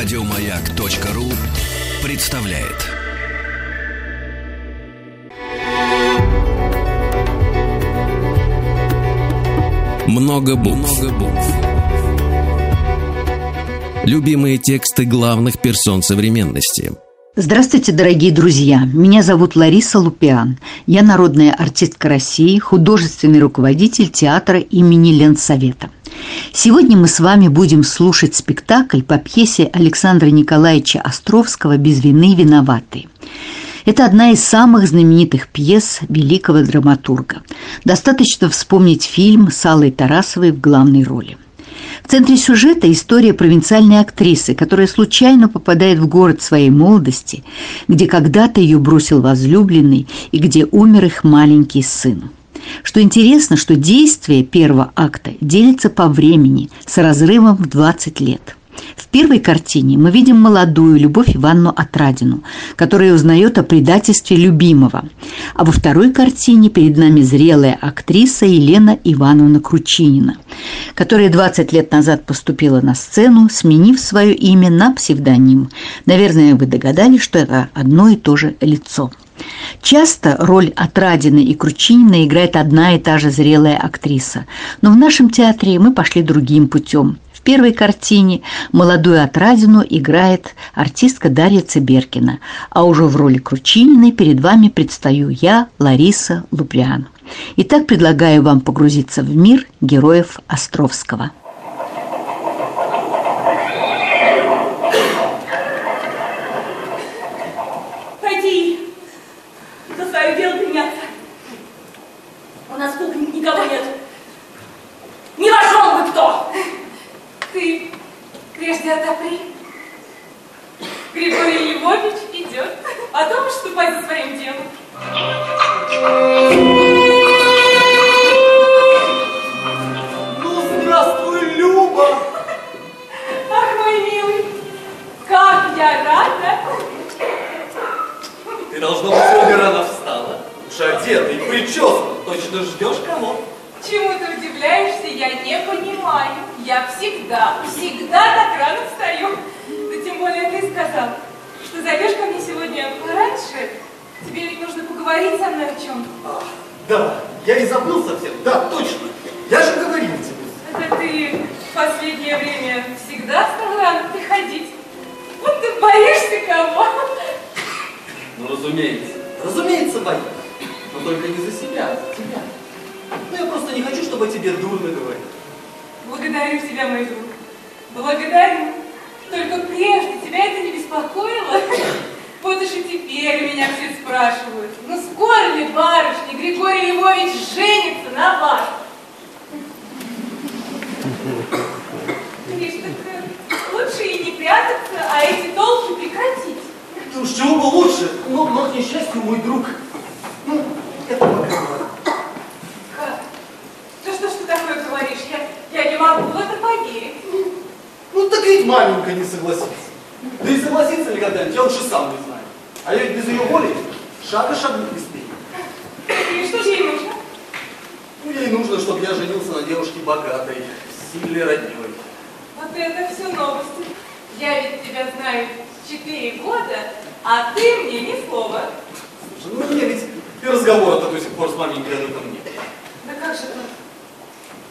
Радиомаяк.ру представляет. Много букв. Любимые тексты главных персон современности – Здравствуйте, дорогие друзья! Меня зовут Лариса Лупиан. Я народная артистка России, художественный руководитель театра имени Ленсовета. Сегодня мы с вами будем слушать спектакль по пьесе Александра Николаевича Островского «Без вины виноватые». Это одна из самых знаменитых пьес великого драматурга. Достаточно вспомнить фильм с Аллой Тарасовой в главной роли – в центре сюжета история провинциальной актрисы, которая случайно попадает в город своей молодости, где когда-то ее бросил возлюбленный и где умер их маленький сын. Что интересно, что действие первого акта делится по времени с разрывом в 20 лет. В первой картине мы видим молодую Любовь Ивановну Отрадину, которая узнает о предательстве любимого. А во второй картине перед нами зрелая актриса Елена Ивановна Кручинина, которая 20 лет назад поступила на сцену, сменив свое имя на псевдоним. Наверное, вы догадались, что это одно и то же лицо. Часто роль Отрадины и Кручинина играет одна и та же зрелая актриса. Но в нашем театре мы пошли другим путем первой картине молодую Отрадину играет артистка Дарья Циберкина, а уже в роли Кручининой перед вами предстаю я, Лариса Луприан. Итак, предлагаю вам погрузиться в мир героев Островского. Прежде отопри. Григорий Львович идет. А то ступай за своим делом. Ну, здравствуй, Люба! Ах, мой милый, как я рада! Ты, должно быть, сегодня рано встала. Уж одета и причесана. Точно ждешь кого? Чему ты удивляешься, я не понимаю. Я всегда, всегда так рано встаю. Да тем более ты сказал, что зайдешь ко мне сегодня пораньше. Тебе ведь нужно поговорить со мной о чем А, да, я и забыл совсем. Да, точно. Я же говорил тебе. Это ты в последнее время всегда стал рано приходить. Вот ты боишься кого? Ну, разумеется. Разумеется, боюсь. Но только не за себя, за тебя. Ну, я просто не хочу, чтобы тебе дурно говорили. Благодарю тебя, мой друг. Благодарю. Только прежде тебя это не беспокоило? Вот уж и теперь меня все спрашивают. Ну, скоро ли барышня Григорий Львович женится на вас? Так лучше и не прятаться, а эти толки прекратить. Ну, с чего бы лучше? Но, но, к несчастью, мой друг, ну, это пока Я не могу в это поверить. Ну, так ведь маменька не согласится. Да и согласится ли когда-нибудь, я лучше сам не знаю. А я ведь без ее воли шага шагнуть не успею. И что же ей нужно? Ну, ей нужно, чтобы я женился на девушке богатой, сильной родней. Вот это все новости. Я ведь тебя знаю четыре года, а ты мне ни слова. Слушай, ну мне ведь и разговора-то до сих пор с маменькой об этом нет. Да как же так?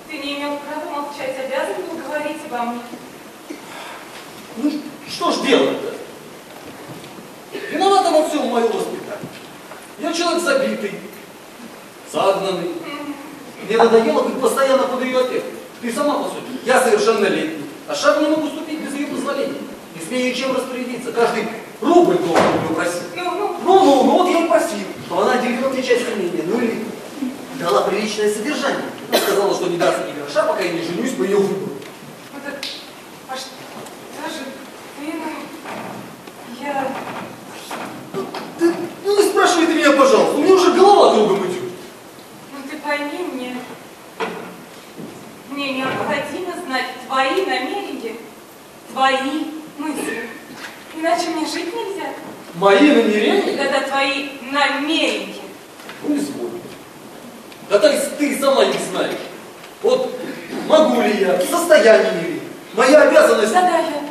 Ты не имел права молчать, обязан был говорить обо мне. Ну, что ж делать-то? Виновата во всем мое воспитание. Я человек забитый, загнанный. Мне надоело быть постоянно под. Ты сама посуди. Я совершеннолетний, а шаг не могу ступить без ее позволения. Не смею чем распорядиться. Каждый рубль должен ее просить. Ну, ну. Ну, ну, ну, вот я и просил, что она делила мне часть имения. Ну или дала приличное содержание. Она сказала, что не даст ни гроша, пока я не женюсь по ее выбору. Вот это, а что же ты, я... Ты, ну не спрашивай ты меня, пожалуйста, у меня уже голова кругом идет. Ну ты пойми мне, мне необходимо знать твои намерения, твои мысли. Иначе мне жить нельзя. Мои намерения? Это твои намерения. Ну, изволь. Да то есть ты сама не знаешь. Вот могу ли я, в состоянии ли, моя обязанность... Да-да, я,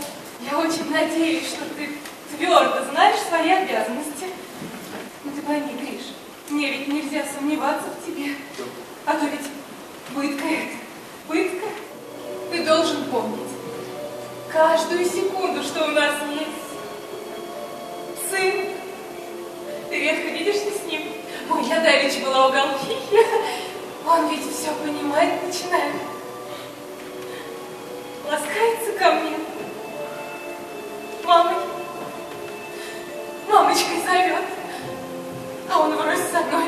Я очень надеюсь, что ты твердо знаешь свои обязанности. Ну ты пойми, Гриш, мне ведь нельзя сомневаться в тебе. А то ведь пытка это, пытка. Ты должен помнить каждую секунду, что у нас есть сын. Ты редко видишься с ним. Ой, я давеча была у Галфихи. Он ведь все понимает начинает. Ласкается ко мне. Мамой. Мамочкой зовет. А он врозь со мной.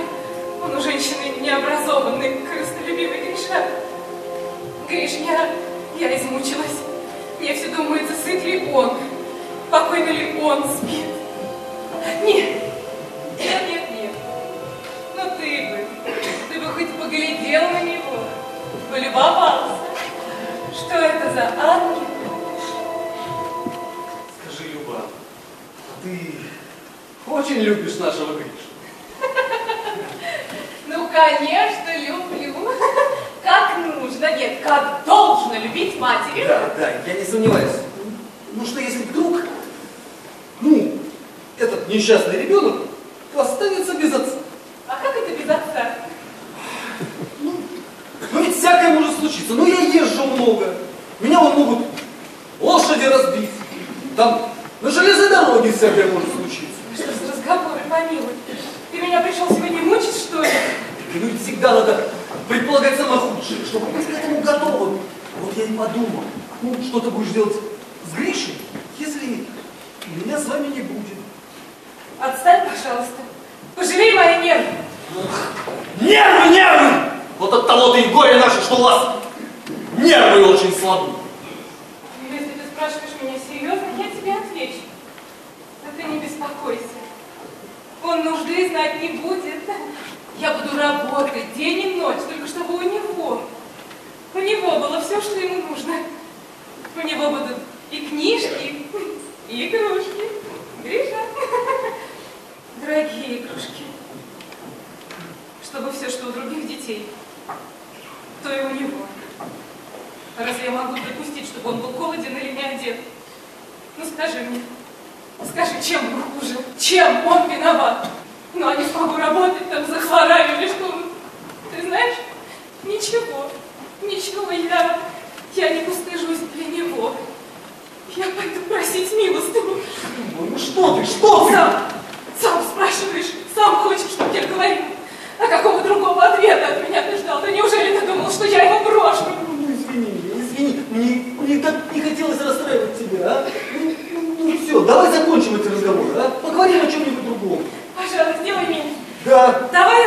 Он у женщины необразованный, корыстолюбивый Гриша. Гриш, я, я измучилась. Мне все думается, сыт ли он, покойно ли он спит. Это ангел? Скажи, Люба, а ты очень любишь нашего Гришу? Ну, конечно, люблю. Как нужно, нет, как должно любить матери. Да, да, я не сомневаюсь. Ну что, если вдруг, ну, этот несчастный ребенок останется без отца? А как это без отца? Ну ведь всякое может случиться. Ну я езжу много. Меня вон могут лошади разбить. Там на железной дороге всякое может случиться. Что за разговоры, помилуй? Ты меня пришел сегодня мучить, что ли? Ну, всегда надо предполагать самое худшее, чтобы быть к этому готовым. Вот я и подумал, ну, что ты будешь делать с Гришей, если меня с вами не будет. Отстань, пожалуйста. Пожалей мои нервы. Нервы, нервы! Вот от того-то и горе наше, что у вас нервы очень слабы. Если ты спрашиваешь меня серьезно, я тебе отвечу. Да ты не беспокойся. Он нужды знать не будет. Я буду работать день и ночь, только чтобы у него, у него было все, что ему нужно. У него будут и книжки, и игрушки. Гриша. Дорогие игрушки. Чтобы все, что у других детей, то и у него. Разве я могу допустить, чтобы он был голоден или не одет? Ну скажи мне, скажи, чем он хуже? Чем он виноват? Ну, а не смогу работать, там захвораю или что? Ты знаешь, ничего, ничего, я, я не устыжусь для него. Я пойду просить милостыню. Ну что ты, что ты? Сам, сам спрашиваешь, сам хочешь, чтобы я говорил. А какого другого ответа от меня ты ждал? Да неужели ты думал, что я его брошу? Ну, извини, извини, мне, мне так не хотелось расстраивать тебя, а? Ну, ну, ну все, давай закончим эти разговоры, а? Поговорим о чем-нибудь другом. Пожалуйста, сделай милость. Да, Давай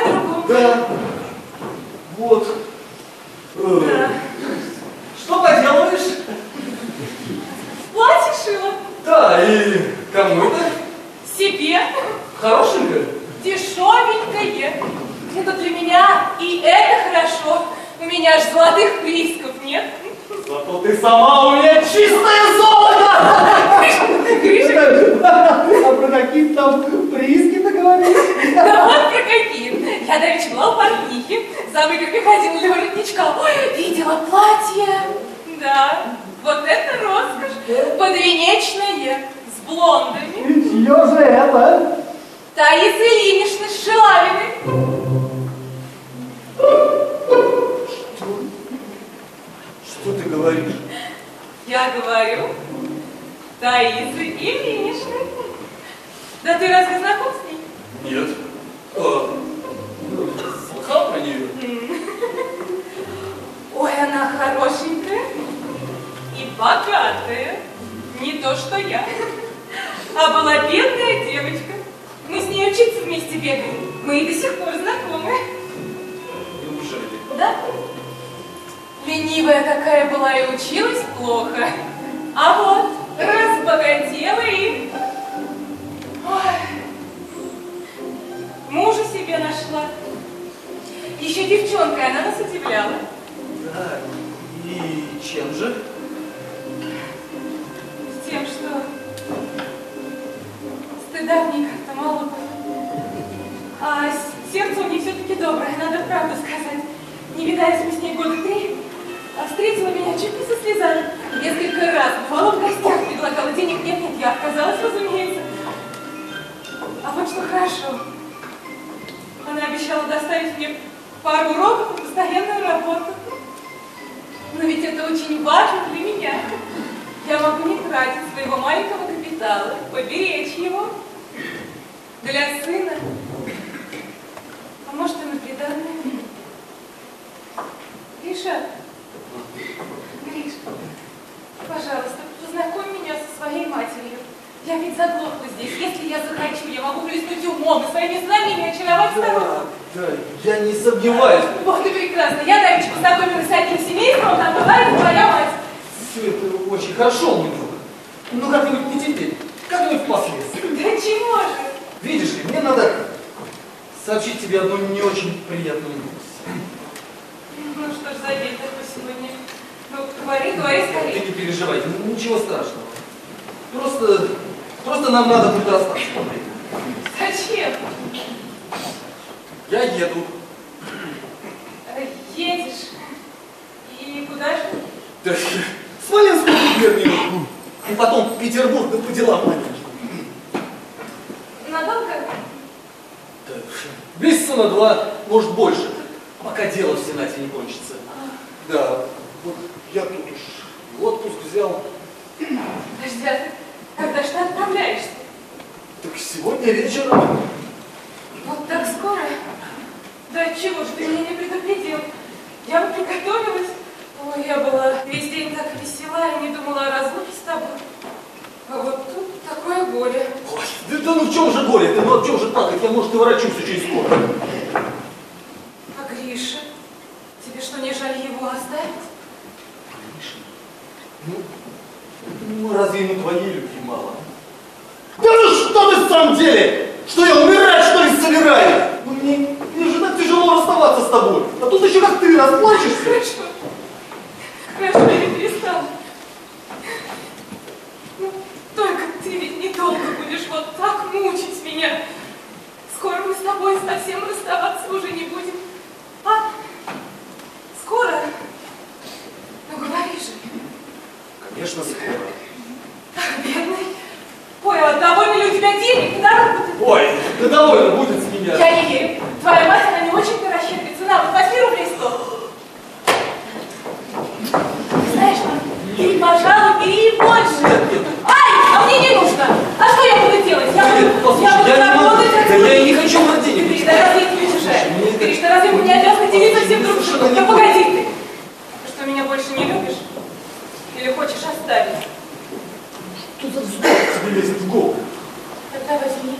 учиться вместе бегали. Мы и до сих пор знакомы. Неужели? Да? Ленивая какая была и училась плохо. А вот разбогатела и... Ой, мужа себе нашла. Еще девчонкой она нас удивляла. Да, и чем же? С тем, что стыда в ней как-то мало было. А сердце у нее все-таки доброе, надо правду сказать. Не видались мы с ней года три, а встретила меня чуть не со слезами. Несколько раз бывала в гостях, предлагала денег, нет, нет, я отказалась, разумеется. А вот что хорошо. Она обещала доставить мне пару уроков и постоянную работу. Но ведь это очень важно для меня. Я могу не тратить своего маленького капитала, поберечь его для сына. А может, и на приданное. Гриша, Гриш, пожалуйста, познакомь меня со своей матерью. Я ведь заглохла здесь. Если я захочу, я могу блеснуть умом и своими знамениями очаровать старуху. Да, я не сомневаюсь. Вот и прекрасно. Я давеча познакомилась с одним семейством, там была и твоя мать. Все это очень хорошо, мой друг. Ну как-нибудь не теперь, как-нибудь впоследствии. Да чего же? Видишь ли, мне надо сообщить тебе одну не очень приятную новость. Ну что ж за день такой сегодня? Ну, говори, говори Ты скорее. не переживай, н- ничего страшного. Просто, просто нам надо будет расстаться. Зачем? Я еду. Э, Едешь. И куда же? Да, Смоленск губернию. И потом в Петербург, да по делам маленьким. Надолго? Месяца на два, может больше, пока дело в Сенате не кончится. Да, вот я тут уж отпуск взял. Подожди, а когда ж ты отправляешься? Так сегодня вечером. Вот так скоро? Да чего ж ты меня не предупредил? Я бы приготовилась. Ой, я была весь день так весела и не думала о разлуке с тобой. А вот тут такое горе. Ой, да, да ну в чем же горе? Ты ну в чем же плакать? Я, может, и ворочусь очень скоро. А Гриша? Тебе что, не жаль его оставить? Ну, ну разве ему твоей любви мало? Да ну что ты в самом деле? Что я умирать что ли собираюсь? Ну мне, мне же так тяжело расставаться с тобой. А тут еще как ты расплачешься. Хорошо, я не перестану. Ну, только ты ведь недолго будешь вот так мучить меня. Скоро мы с тобой совсем расставаться уже не будем. А? Скоро? Ну, говори же. Конечно, скоро. Ах, бедный. Ой, а довольно ли у тебя денег на ты? Ой, да довольно будет с меня. Я не верю. Твоя мать, она не очень-то расщедрится. На, вот возьми рублей сто. Знаешь, бери, пожалуй, бери больше. Нет, нет. Ай, мне не нужно. А что я буду делать? Я буду, я буду я не могу. работать. Да я не хочу на денег. Гриш, да разве не это- Гриш, да разве мы не обязаны делиться всем друг не Да погоди ты. Ты что, меня больше не любишь? Или хочешь оставить? Тут за вздох тебе лезет в голову. Тогда возьми.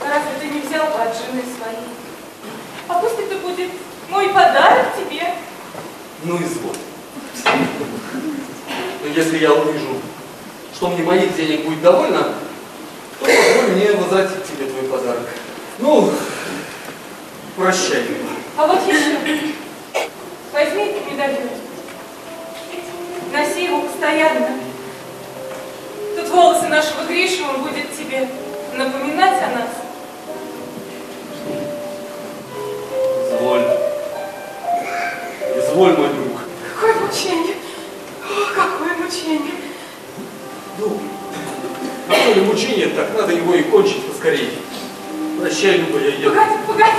Разве ты не взял бы от жены своей? А пусть это будет мой подарок тебе. Ну изволь. Но если я увижу, что мне моих денег будет довольно, то позволь мне возвратить тебе твой подарок. Ну, прощай. А вот еще. Возьми этот медальон. Носи его постоянно. Тут волосы нашего Гриши, он будет тебе напоминать о нас. Изволь. Изволь, мой друг. Какое мучение. Мучение, так надо его и кончить поскорее. Прощай, Люба, я еду. Погоди, погоди.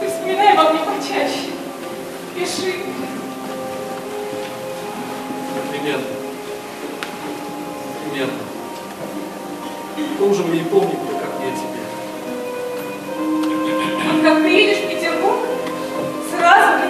Ты вспоминай обо мне почаще. Пиши. Непременно. Непременно. Том же мне помнить, как я тебе. Вот как приедешь в Петербург, сразу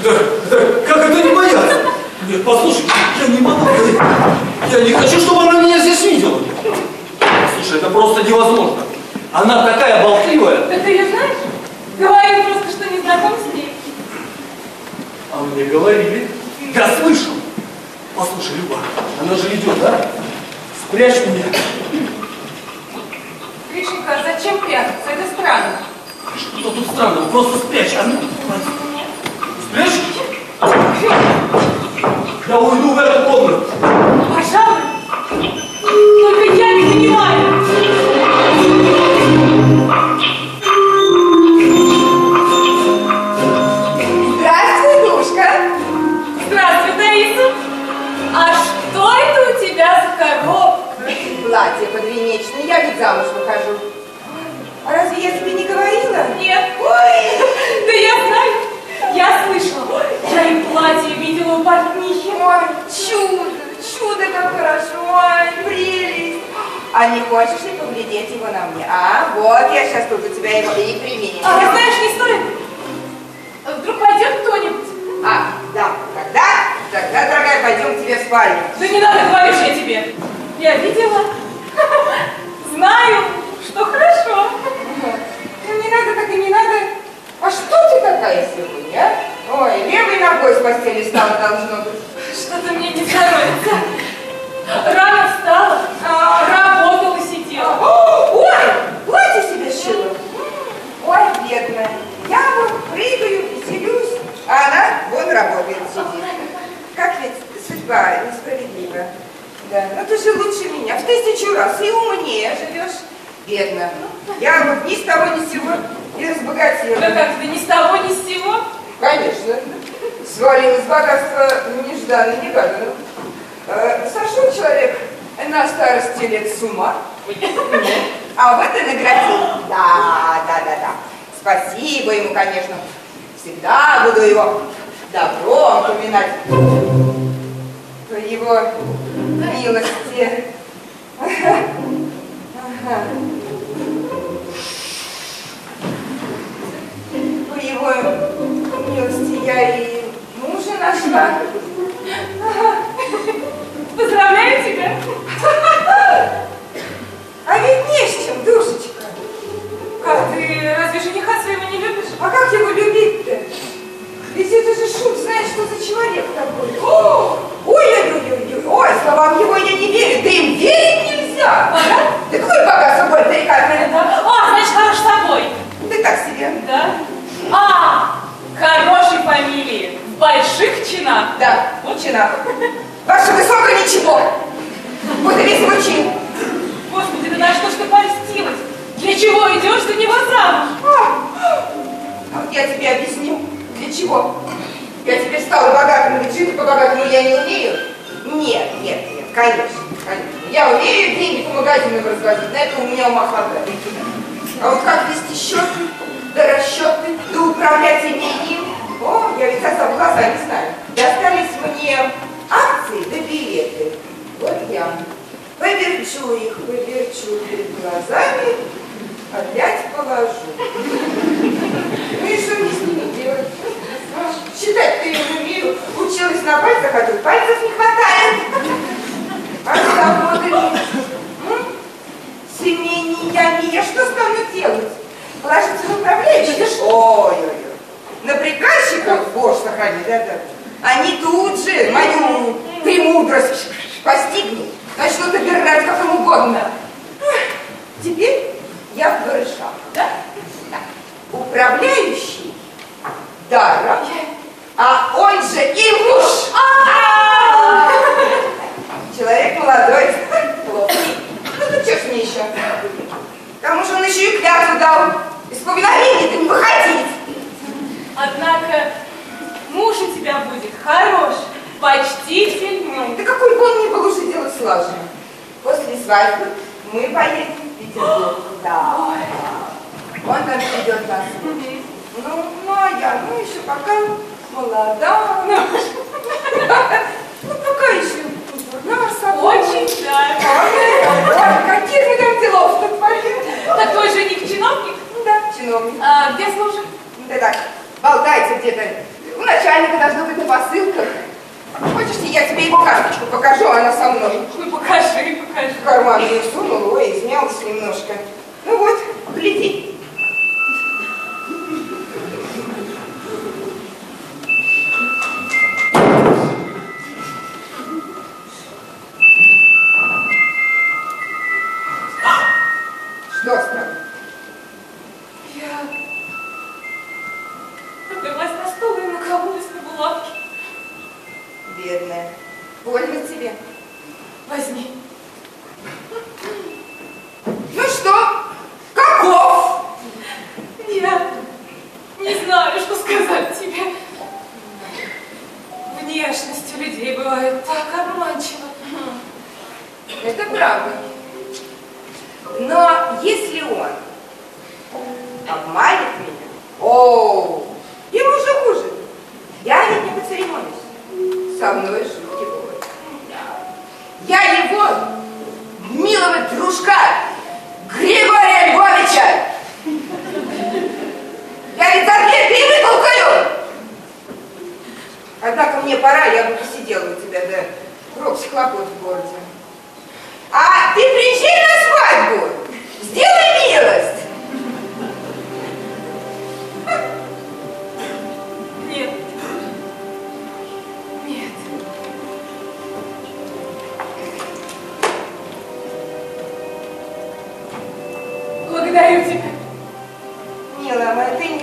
Это, это- как это не бояться? Нет, послушай, я не могу. Я, не хочу, чтобы она меня здесь видела. Она такая болтливая. Да ты ее знаешь? Говорю просто, что не знаком с ней. А мне говорили. Я слышал. Послушай, Люба, она же идет, да? Спрячь меня. Гришенька, а зачем прятаться? Это странно. Что тут странного? Просто спрячь. А ну, спрячь. Я уйду в эту комнату. Пожалуй. Только я не. Ой, прелесть. А не хочешь ли поглядеть его на мне? А, вот я сейчас тут у тебя его и применю. А, знаешь, не стоит. Вдруг пойдет кто-нибудь? А, да, тогда, тогда, дорогая, пойдем к тебе в спальню. Да не надо, говоришь я тебе. Я видела. Знаю, что хорошо. Ну, не надо, так и не надо. А что ты такая сегодня, а? Ой, левой ногой с постели встала должно быть. Что-то мне не здоровится. Рано встала, а, работала, сидела. Ой, платье себе сшила. Ой, бедная. Я вот прыгаю, веселюсь, а она вон работает сидит. Как ведь судьба несправедлива. Да, ну ты же лучше меня в тысячу раз и умнее живешь. Бедно. Я вот ни с того ни с сего и разбогатела. Да как-то ни с того, ни с сего. Конечно. Свалилось богатство нежданно, негаданно. Э, Сошел человек на старости лет с ума, а вот и наградил. Да, да, да, да. Спасибо ему, конечно. Всегда буду его добром поминать. По его милости. По его милости я и мужа нашла. Поздравляю тебя. А ведь не с чем, душечка. Как ты, разве жениха своего не любишь? А как его любить-то? Ведь это же шут, знаешь, что за человек такой. О, Ой-ой-ой-ой, ой, словам его я не верю, да им верить нельзя. Да какой богатство боль тарикатная? Да. А, значит, хорош собой. Да так себе. Да? А, хорошей фамилии, в больших чинах. Да, лучина. Ваше высокое ничего. Вот и весь мой чин. Господи, да на что ж ты польстилась? Для чего идешь за него замуж? А вот я тебе объясню, для чего. Я теперь стала богатым, ведь жить по-богатому я не умею. Нет, нет, нет, конечно, конечно. Я умею деньги по магазинам разводить, на это у меня ума хватает. А вот как вести счеты, да расчеты, да управлять имением, о, я ведь особо глаза не знаю. Достались мне акции да билеты. Вот я поверчу их, поверчу перед глазами, опять положу. Ну и что мне с ними делать? Считать-то я не умею. Училась на пальцах, а тут пальцев не хватает. А что работать? С имениями я что стану делать? Положиться на управляющих? Ой-ой-ой. На сохрани, да-да. Они тут же мою премудрость постигнут, начнут обирать как им угодно. Теперь я в да? Да. Управляющий даром, а он же и муж. А! Человек молодой, ловкий. Ну, ну что ж мне еще? Кому же он еще и клятву дал? Из повиновения-то не выходить. Однако муж у тебя будет хорош, почтительный. Да какой бы он ни был, уже дело слажено. После свадьбы мы поедем в Петербург. Да. Он там придет нас. Ну, ну, а я, ну, еще пока молода. Ну, пока еще дурна собой. Очень да. Ой, каких мы там делов натворили. Так твой жених чиновник? Да, чиновник. А, где служит? Да так, болтается где-то. У начальника должно быть на посылках. Хочешь, я тебе его карточку покажу, она со мной. Ну покажи, покажи. В карман ее сунул, ой, измялась немножко. Ну вот, Гляди.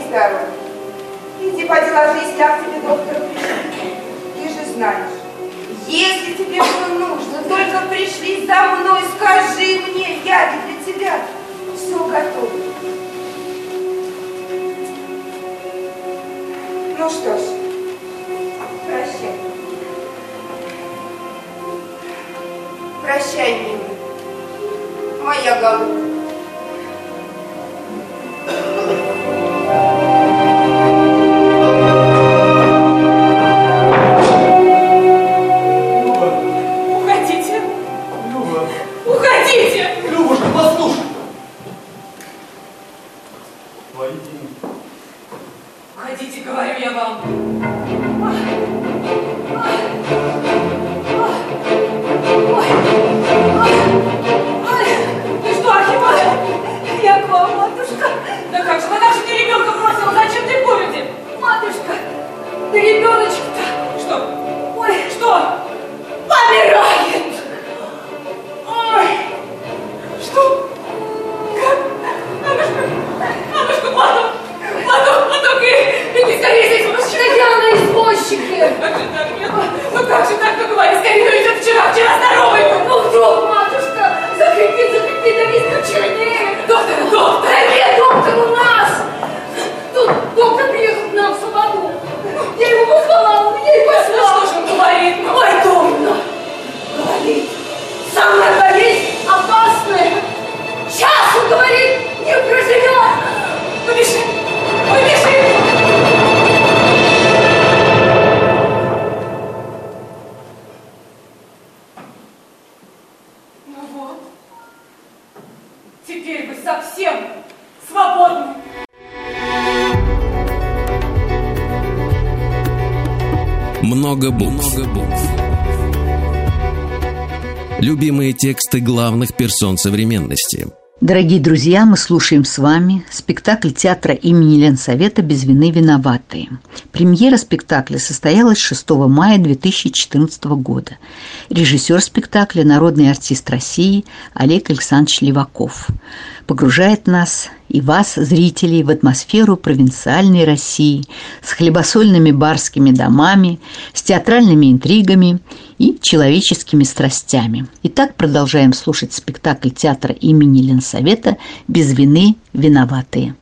Нездорова. Иди поди ложись, ляг тебе доктор пришли. Ты же знаешь, если тебе что нужно, только пришли за мной, скажи мне, я для тебя все готово. Ну что ж, прощай. Прощай, милая, моя голубка. Любимые тексты главных персон современности. Дорогие друзья, мы слушаем с вами спектакль театра имени Ленсовета «Без вины виноватые». Премьера спектакля состоялась 6 мая 2014 года. Режиссер спектакля – народный артист России Олег Александрович Леваков. Погружает нас и вас, зрителей, в атмосферу провинциальной России с хлебосольными барскими домами, с театральными интригами и человеческими страстями. Итак, продолжаем слушать спектакль театра имени Ленсовета «Без вины виноватые».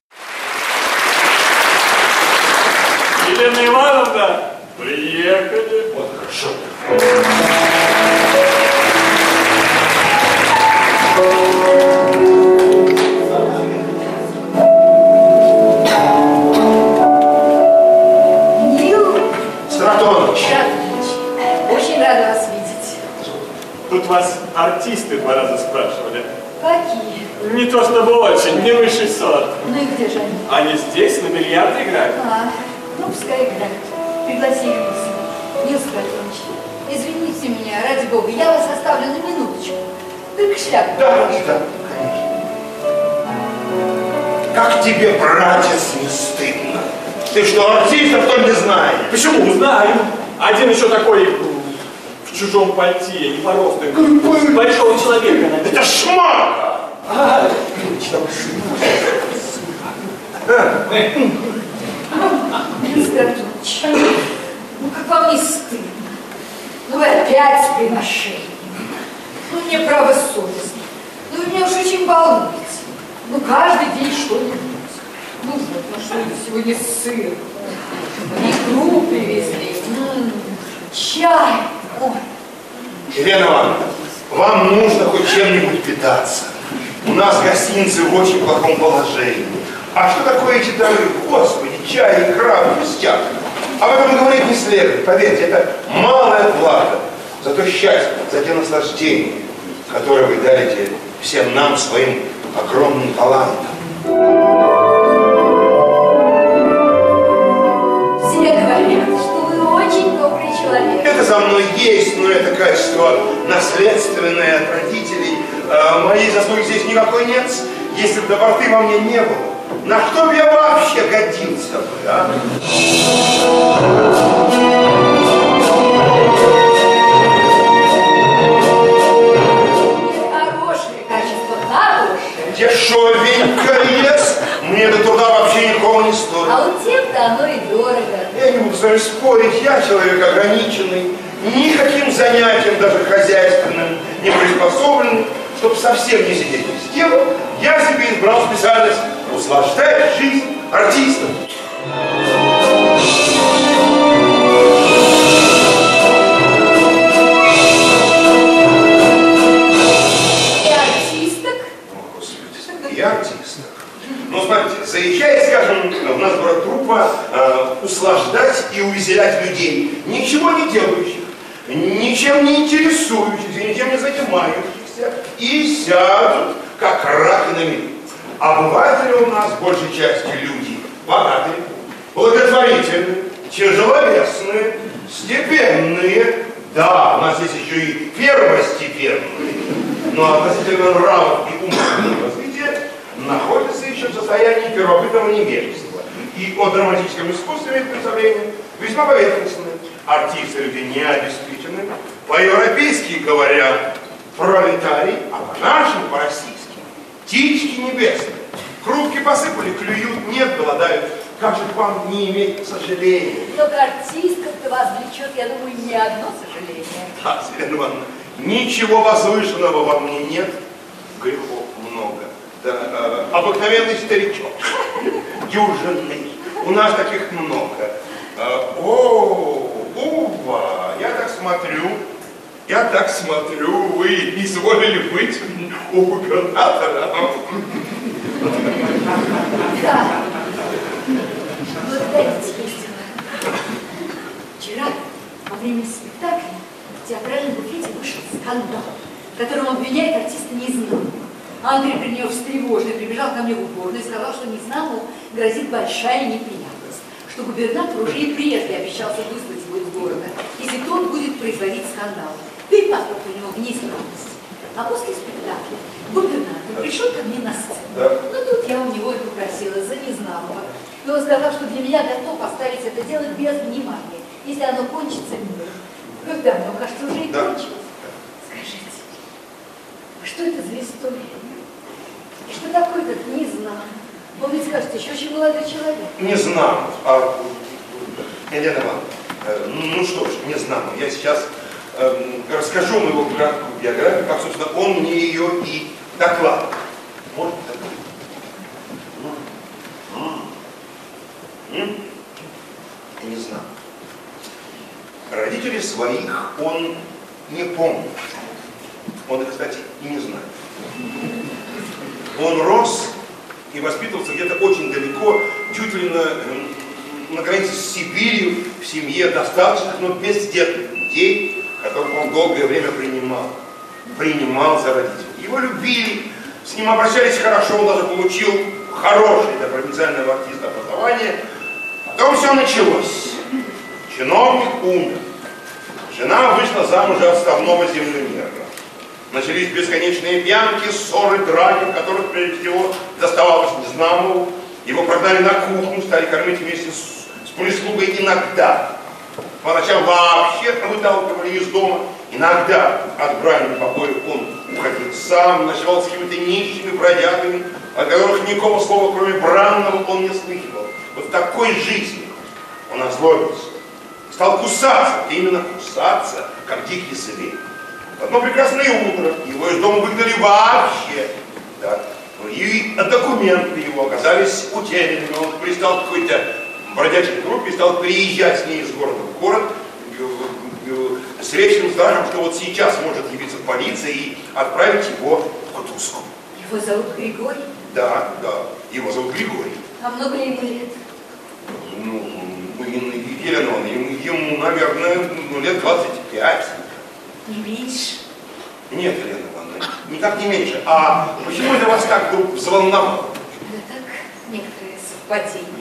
Елена Ивановна, приехали. Вот хорошо. Артисты два раза спрашивали. Какие? Не то чтобы очень, не высший сорт. Ну и где же они? Они здесь на бильярде играют. А, ну пускай играют. Пригласили нас. Нил Стратонович, извините меня, ради бога, я вас оставлю на минуточку. Только шляпу. да, да, конечно. Как тебе, братец, не стыдно? Ты что, артиста что ли не знаешь? Почему? Знаю. Один еще такой в чужом пальте, не по росту, большого человека. Это шмака! А, Мистер Джордж, ну как вам не стыдно? Ну вы опять с приношением. Ну мне право совестно. Ну вы меня уж очень волнуете. Ну каждый день что-нибудь. Ну вот, ну что это сегодня сыр? Икру привезли. М, Чай. Елена Ивановна, вам нужно хоть чем-нибудь питаться. У нас гостиницы в очень плохом положении. А что такое эти дары? Господи, чай, икра, пустяк. Об этом говорить не следует. Поверьте, это малая плата за то счастье, за те наслаждения, которые вы дарите всем нам своим огромным талантом. Все говорят, что вы очень добрый человек. Это за мной есть, но это качество наследственное от родителей. А моей заслуги здесь никакой нет. Если бы доброты во мне не было, на что бы я вообще годился бы, а? Хорошее качество, хорошее. Дешевенько есть. Мне это туда вообще никого не стоит. А у тех-то оно и дорого. Я не буду с вами спорить, я человек ограниченный, никаким занятием, даже хозяйственным, не приспособлен, чтобы совсем не сидеть без дела, я себе избрал специальность услаждать жизнь артистам. И увеселять людей, ничего не делающих, ничем не интересующихся, ничем не занимающихся, и сядут, как раковинами. Обыватели у нас большей частью люди богатые, благотворительные, тяжеловесные, степенные. Да, у нас есть еще и первостепенные, но относительно нравов и умственного развития находится еще в состоянии первобытного невежества. И о драматическом искусстве имеет представление весьма поверхностное. Артисты люди не обеспечены. По-европейски говоря, пролетарий, а по-нашему, по-российски, птички небесные. Крупки посыпали, клюют, нет, голодают. Как же к вам не иметь сожаления? Только артистков-то вас влечет, я думаю, не одно сожаление. Да, Елена Ивановна, ничего возвышенного во мне нет, грехов много. Да, э, обыкновенный старичок, дюжинный. У нас таких много. Э, о, Ува, я так смотрю, я так смотрю, вы изволили быть у губернатора. Да. Благодарите, есть Вчера, во время спектакля, в театральном буфете вышел скандал, в котором обвиняет артиста Незнамова. Андрей Принев встревоженный прибежал ко мне в уборную и сказал, что Незнамову грозит большая неприятность, что губернатор уже и прежде обещался выслать его из города, если тот будет производить скандал. Виноват у него в неисправности. А после спектакля губернатор пришел ко мне на сцену. Да. Ну тут я у него и попросила за Незнамова. И он сказал, что для меня готов оставить это дело без внимания, если оно кончится миром. Как давно, кажется, уже и Да. кончилось. Скажите, что это за история? И что такое этот Незнамов? Он ведь, кажется, еще очень молодой человек. Не знаю. А, Елена Ивановна, э, ну что ж, не знаю. Я сейчас эм, расскажу вам его краткую биографию, как, собственно, он мне ее и докладывал. Вот? Я не знаю. Родителей своих он не помнит. Он их, кстати, и не знает. Он рос и воспитывался где-то очень далеко, чуть ли на, эм, на границе с Сибирью, в семье достаточных, но бездетных людей, которых он долгое время принимал. Принимал за родителей. Его любили, с ним обращались хорошо, он даже получил хорошее для провинциального артиста образование. Потом все началось. Чиновник умер. Жена вышла замуж за отставного землемера. Начались бесконечные пьянки, ссоры, драки, в которых прежде всего доставалось Незнамову. Его прогнали на кухню, стали кормить вместе с, с прислугой иногда. По ночам вообще выталкивали из дома. Иногда от брани побоев он уходил сам, ночевал с какими-то нищими бродягами, о которых никакого слова, кроме бранного, он не слыхивал. Вот такой жизни он озлобился. Стал кусаться, именно кусаться, как дикий зверь. Одно прекрасное утро его из дома выгнали вообще. Да. И документы его оказались утерянными. Он пристал какой-то бродячей группе стал приезжать с ней из города в город с вечным страхом, что вот сейчас может явиться полиция и отправить его в Кутузку. Его зовут Григорий? Да, да, его зовут Григорий. А много ли ему лет? Ну, Елена Ивановна, ему, ему, наверное, ну, лет 25. Не меньше? Нет, Елена Ивановна, никак не меньше. А почему это вас так вдруг взволновало? Да так, некоторые совпадения.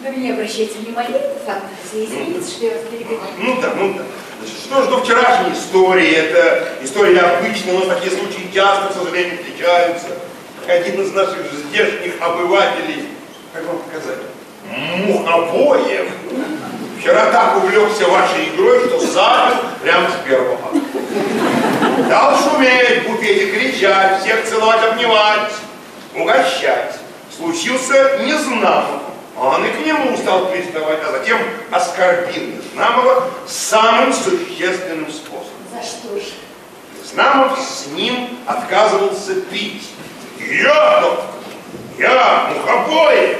Вы мне обращайте внимание, это фантазия. Извините, что я вас перебиваю. Ну да, ну да. Значит, что же до вчерашней истории? Это история обычная, но такие случаи часто, к сожалению, встречаются. Один из наших здешних обывателей, как вам показать, Мухобоев, вчера так увлекся вашей игрой, что запил прямо с первого. Дал шуметь в буфете, кричать, всех целовать, обнимать, угощать. Случился незнакомый. Он и к нему стал приставать, а затем оскорбил Незнамова самым существенным способом. За что же? Незнамов с ним отказывался пить. Я, доктор, я, мухобой,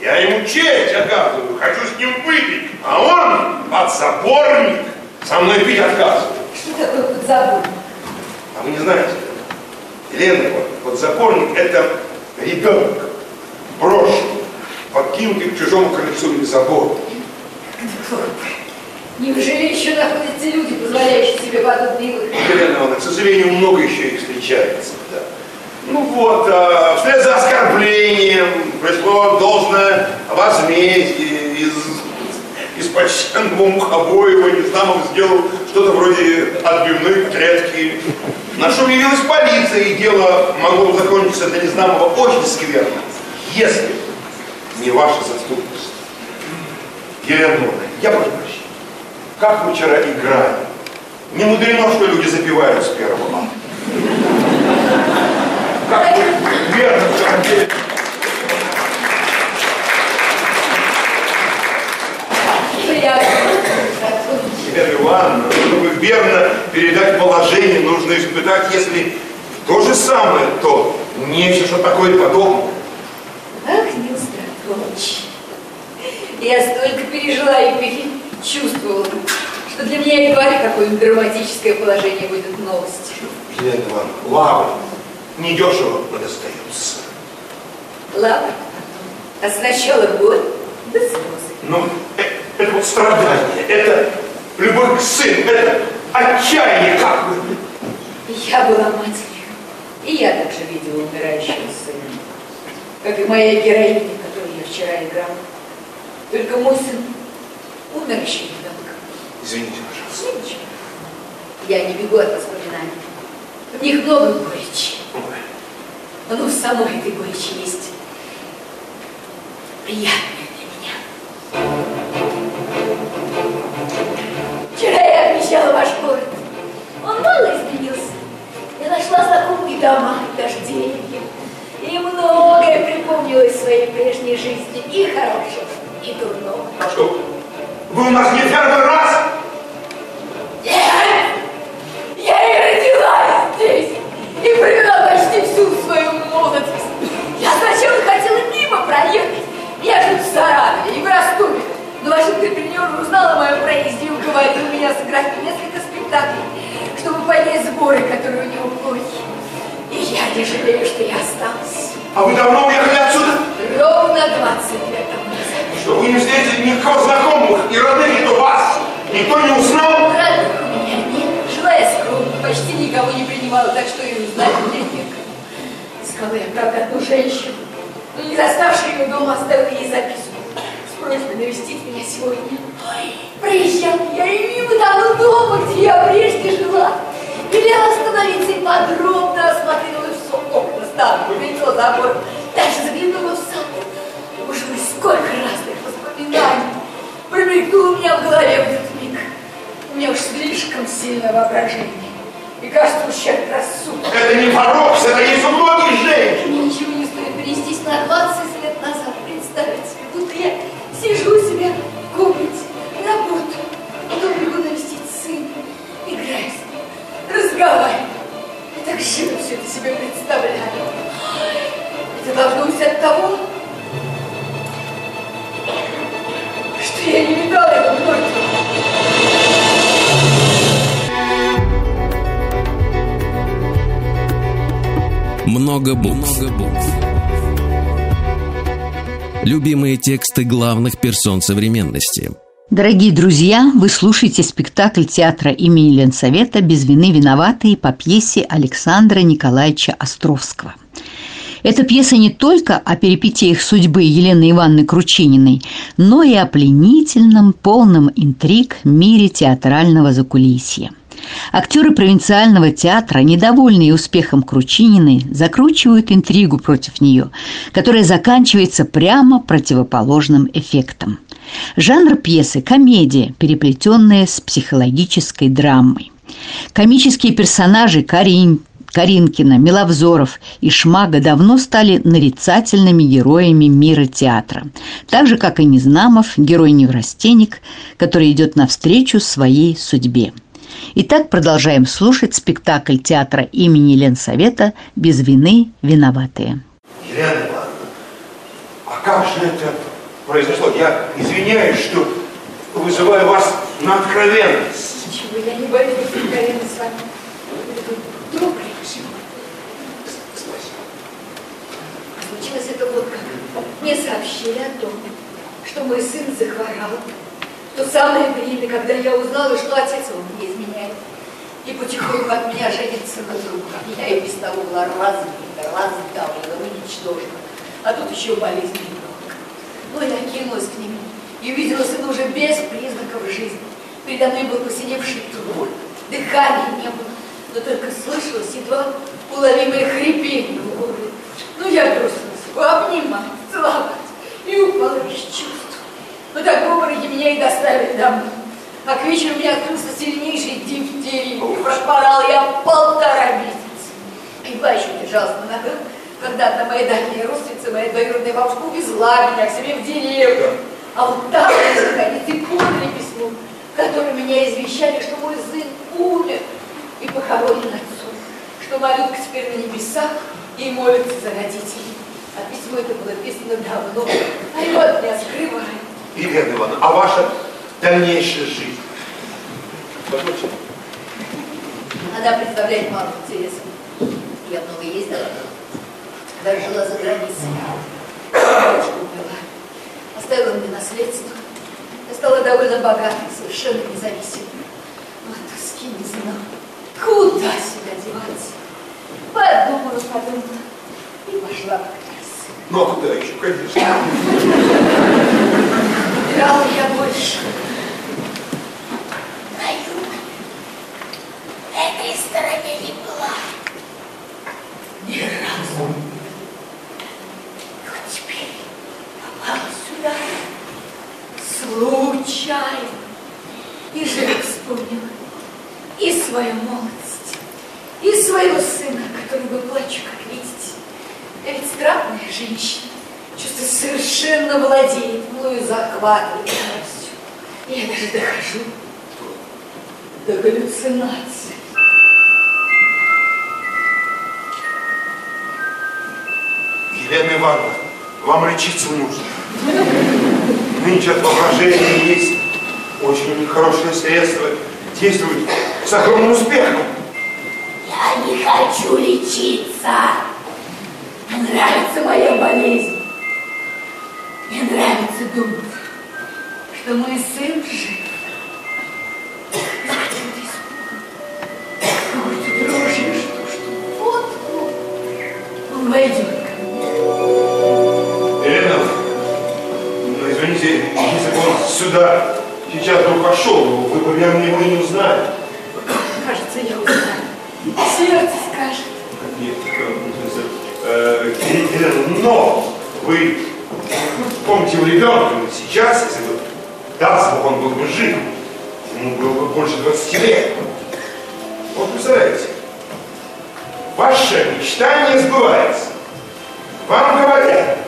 я ему честь оказываю, хочу с ним выпить, а он, подзаборник, со мной пить отказывает. Что такое подзаборник? А вы не знаете, Елена, подзаборник это ребенок, брошенный подкинутый к чужому крыльцу или забору. Неужели еще находятся люди, позволяющие себе подобные выходы? Елена Ивановна, к сожалению, много еще их встречается. Да. Ну вот, а, вслед за оскорблением пришло должное возмездие из, из почтенного Мухобоева, Незнамов сделал что-то вроде отбивной клетки. На шум явилась полиция, и дело могло закончиться для Незнамова очень скверно, если не ваше заступничество. Елена Ивановна, я прошу прощения. Как мы вчера играли. Не мудрено, что люди запивают с первого. Как вы верно вчера делали. Елена Ивановна, чтобы верно передать положение, нужно испытать, если то же самое, то нечто, что такое подобное. Ах, не Устратович, я столько пережила и перечувствовала, что для меня едва ли какое-нибудь драматическое положение будет новостью. Елена Ивановна, лавр недешево достается. Ладно, а сначала боль, да слезы. Ну, э, это вот страдание, это любовь к сыну, это отчаяние как бы. Я была матерью, и я также видела умирающего сына, как и моя героиня, вчера играла. Только мой сын умер еще ребенком. Извините, пожалуйста. Ничего. Я не бегу от воспоминаний. В них много горечи. Ой. Но в самой этой горечи есть приятное для меня. Вчера я обещала ваш город. Он мало изменился. Я нашла знакомые дома, даже деревья. Многое припомнилось в своей прежней жизни. И хорошего, и дурного. А что, вы у нас не первый раз? Нет! Я и родилась здесь, и провела почти всю свою молодость. Я сначала хотела мимо проехать. Я живу в Саратове и в Ростове. Но ваш интерпренер узнал о моем проезде и уговорил меня сыграть несколько спектаклей, чтобы поднять сборы, которые у него плохи. И я не жалею, что я осталась. А вы давно уехали отсюда? Ровно 20 лет. Что вы не встретили никакого знакомых и родных, что вас никто не узнал? Родных у меня нет. Жила я скромно, почти никого не принимала, так что и узнать меня некому. Искала я, правда, одну женщину, не заставшую ее дома оставила ей записку с просьбой навестить меня сегодня. Ой, проезжала я и мимо того дома, где я прежде жила. Велела остановиться и подробно осмотрела все окна, забор. Дальше заглянула в сад. Боже мой, сколько разных воспоминаний промелькнуло у меня в голове в этот миг. У меня уж слишком сильное воображение. И кажется, ущерб рассудка. Это не порокс, это многих женщин. Мне ничего не стоит перенестись на 20 лет назад, представить себе, будто я сижу у себя в комнате, работаю, потом бегу навестить сына, играю с ним, разговариваю. Я так живо все это себе представляю. Должно быть от того, что я не видала его мертвым. Много букв. Любимые тексты главных персон современности. Дорогие друзья, вы слушаете спектакль театра имени Ленсовета «Без вины виноватые» по пьесе Александра Николаевича Островского. Эта пьеса не только о перипетиях судьбы Елены Ивановны Кручининой, но и о пленительном, полном интриг мире театрального закулисья. Актеры провинциального театра, недовольные успехом Кручининой, закручивают интригу против нее, которая заканчивается прямо противоположным эффектом. Жанр пьесы – комедия, переплетенная с психологической драмой. Комические персонажи Карин, Каринкина, Миловзоров и Шмага давно стали нарицательными героями мира театра, так же, как и Незнамов, герой-неврастенник, который идет навстречу своей судьбе. Итак, продолжаем слушать спектакль театра имени Ленсовета «Без вины виноватые». Елена Ивановна, а как же это произошло? Я извиняюсь, что вызываю вас на откровенность. Ничего, я не боюсь быть откровенной с вами. Это добрый Случилось это вот как. Мне сообщили о том, что мой сын захворал. В то самое время, когда я узнала, что отец его мне изменяет. И потихоньку от меня женится на другом. Я и без того была разбита, раздавлена, уничтожена. А тут еще болезнь ребенка. Но я кинулась к нему и увидела сына уже без признаков жизни. Передо мной был посиневший труп, дыхания не было, но только слышалось едва уловимое хрипение в горле. Ну, я бросилась его обнимать, целовать и упала без чувств. Но так в обмороке меня и доставили домой. У меня открылся сильнейший дифтерий. И проспорал я полтора месяца. Едва еще держалась на ногах, когда одна моя дальняя родственница, моя двоюродная бабушка, увезла меня к себе в деревню. А вот там, наконец, и подали письмо, в котором меня извещали, что мой сын умер и похоронен отцом, что малютка теперь на небесах и молится за родителей. А письмо это было писано давно, а его от меня скрывают. Елена Ивановна, а ваша дальнейшая жизнь? Позвольте. Она представляет мало интереса. Я много ездила, даже жила за границей. Девушка умерла, оставила мне наследство. Я стала довольно богатой, совершенно независимой. Но от тоски не знала, куда себя девать. Подумала, подумала и пошла к актрисе. Ну, а куда еще, конечно. Играла я больше. На юг. Этой стороне не была. Ни разу. Но теперь попала сюда. Случайно. И живо вспомнила. И свою молодость. И своего сына, которого плачу, как видите. Я ведь странная женщина. Чувство совершенно владеет мною, захватывает. И я даже дохожу до галлюцинаций. Елена Ивановна, вам лечиться нужно. Нынче от воображения есть очень хорошее средство. Действует с огромным успехом. Я не хочу лечиться. Мне нравится моя болезнь. Мне нравится думать, что мой сын жив. Дрожью, что, что вот-вот он войдет сюда сейчас вдруг пошел, вы бы, наверное, его не узнали. Кажется, я узнаю. скажет. Нет, э, э, но вы помните у ребенка, сейчас, если бы даст Бог, он был бы жив, ему было бы больше 20 лет. Вот представляете, ваше мечтание сбывается. Вам говорят,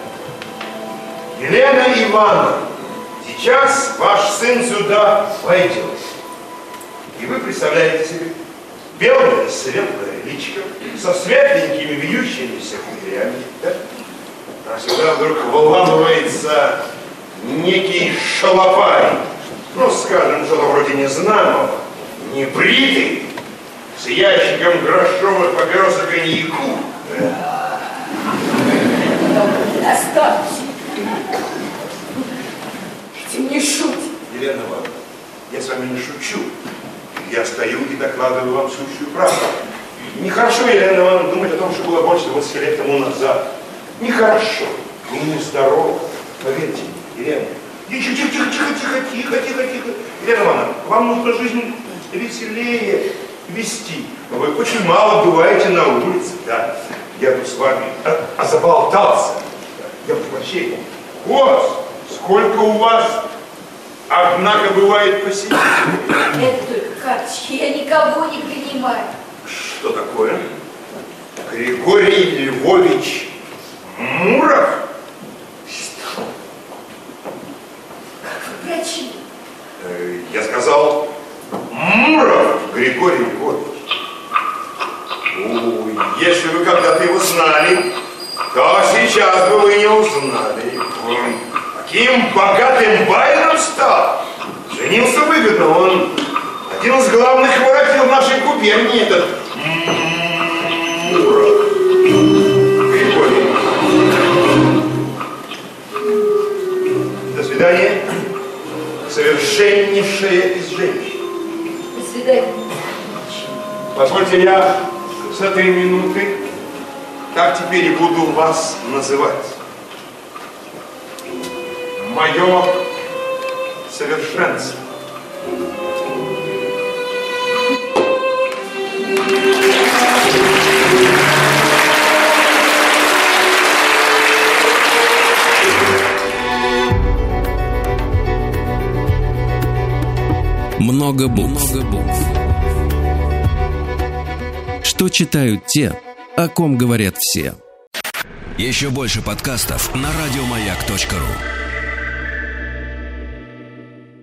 Елена Ивановна, сейчас ваш сын сюда войдет. И вы представляете себе белое светлое личико со светленькими вьющимися кудрями. Да? А сюда вдруг вламывается некий шалопай, ну, скажем, что-то вроде незнакомого, небритый, с ящиком грошовых папирос и коньяку. Оставьте. Не шутит. Елена Ивановна, я с вами не шучу. Я стою и докладываю вам сущую правду. Нехорошо, Елена Ивановна, думать о том, что было больше 20 лет тому назад. Нехорошо. Вы нездоровы. Поверьте, Елена. Тихо, тихо, тихо, тихо, тихо, тихо, тихо, тихо. Елена Ивановна, вам нужно жизнь веселее вести. Вы очень мало бываете на улице, да. Я тут с вами заболтался. Я прошу прощения. Вот, сколько у вас, однако, бывает посетителей. Это только карточки, я никого не принимаю. Что такое? Григорий Львович Муров? Читают те, о ком говорят все. Еще больше подкастов на радиомаяк.ру.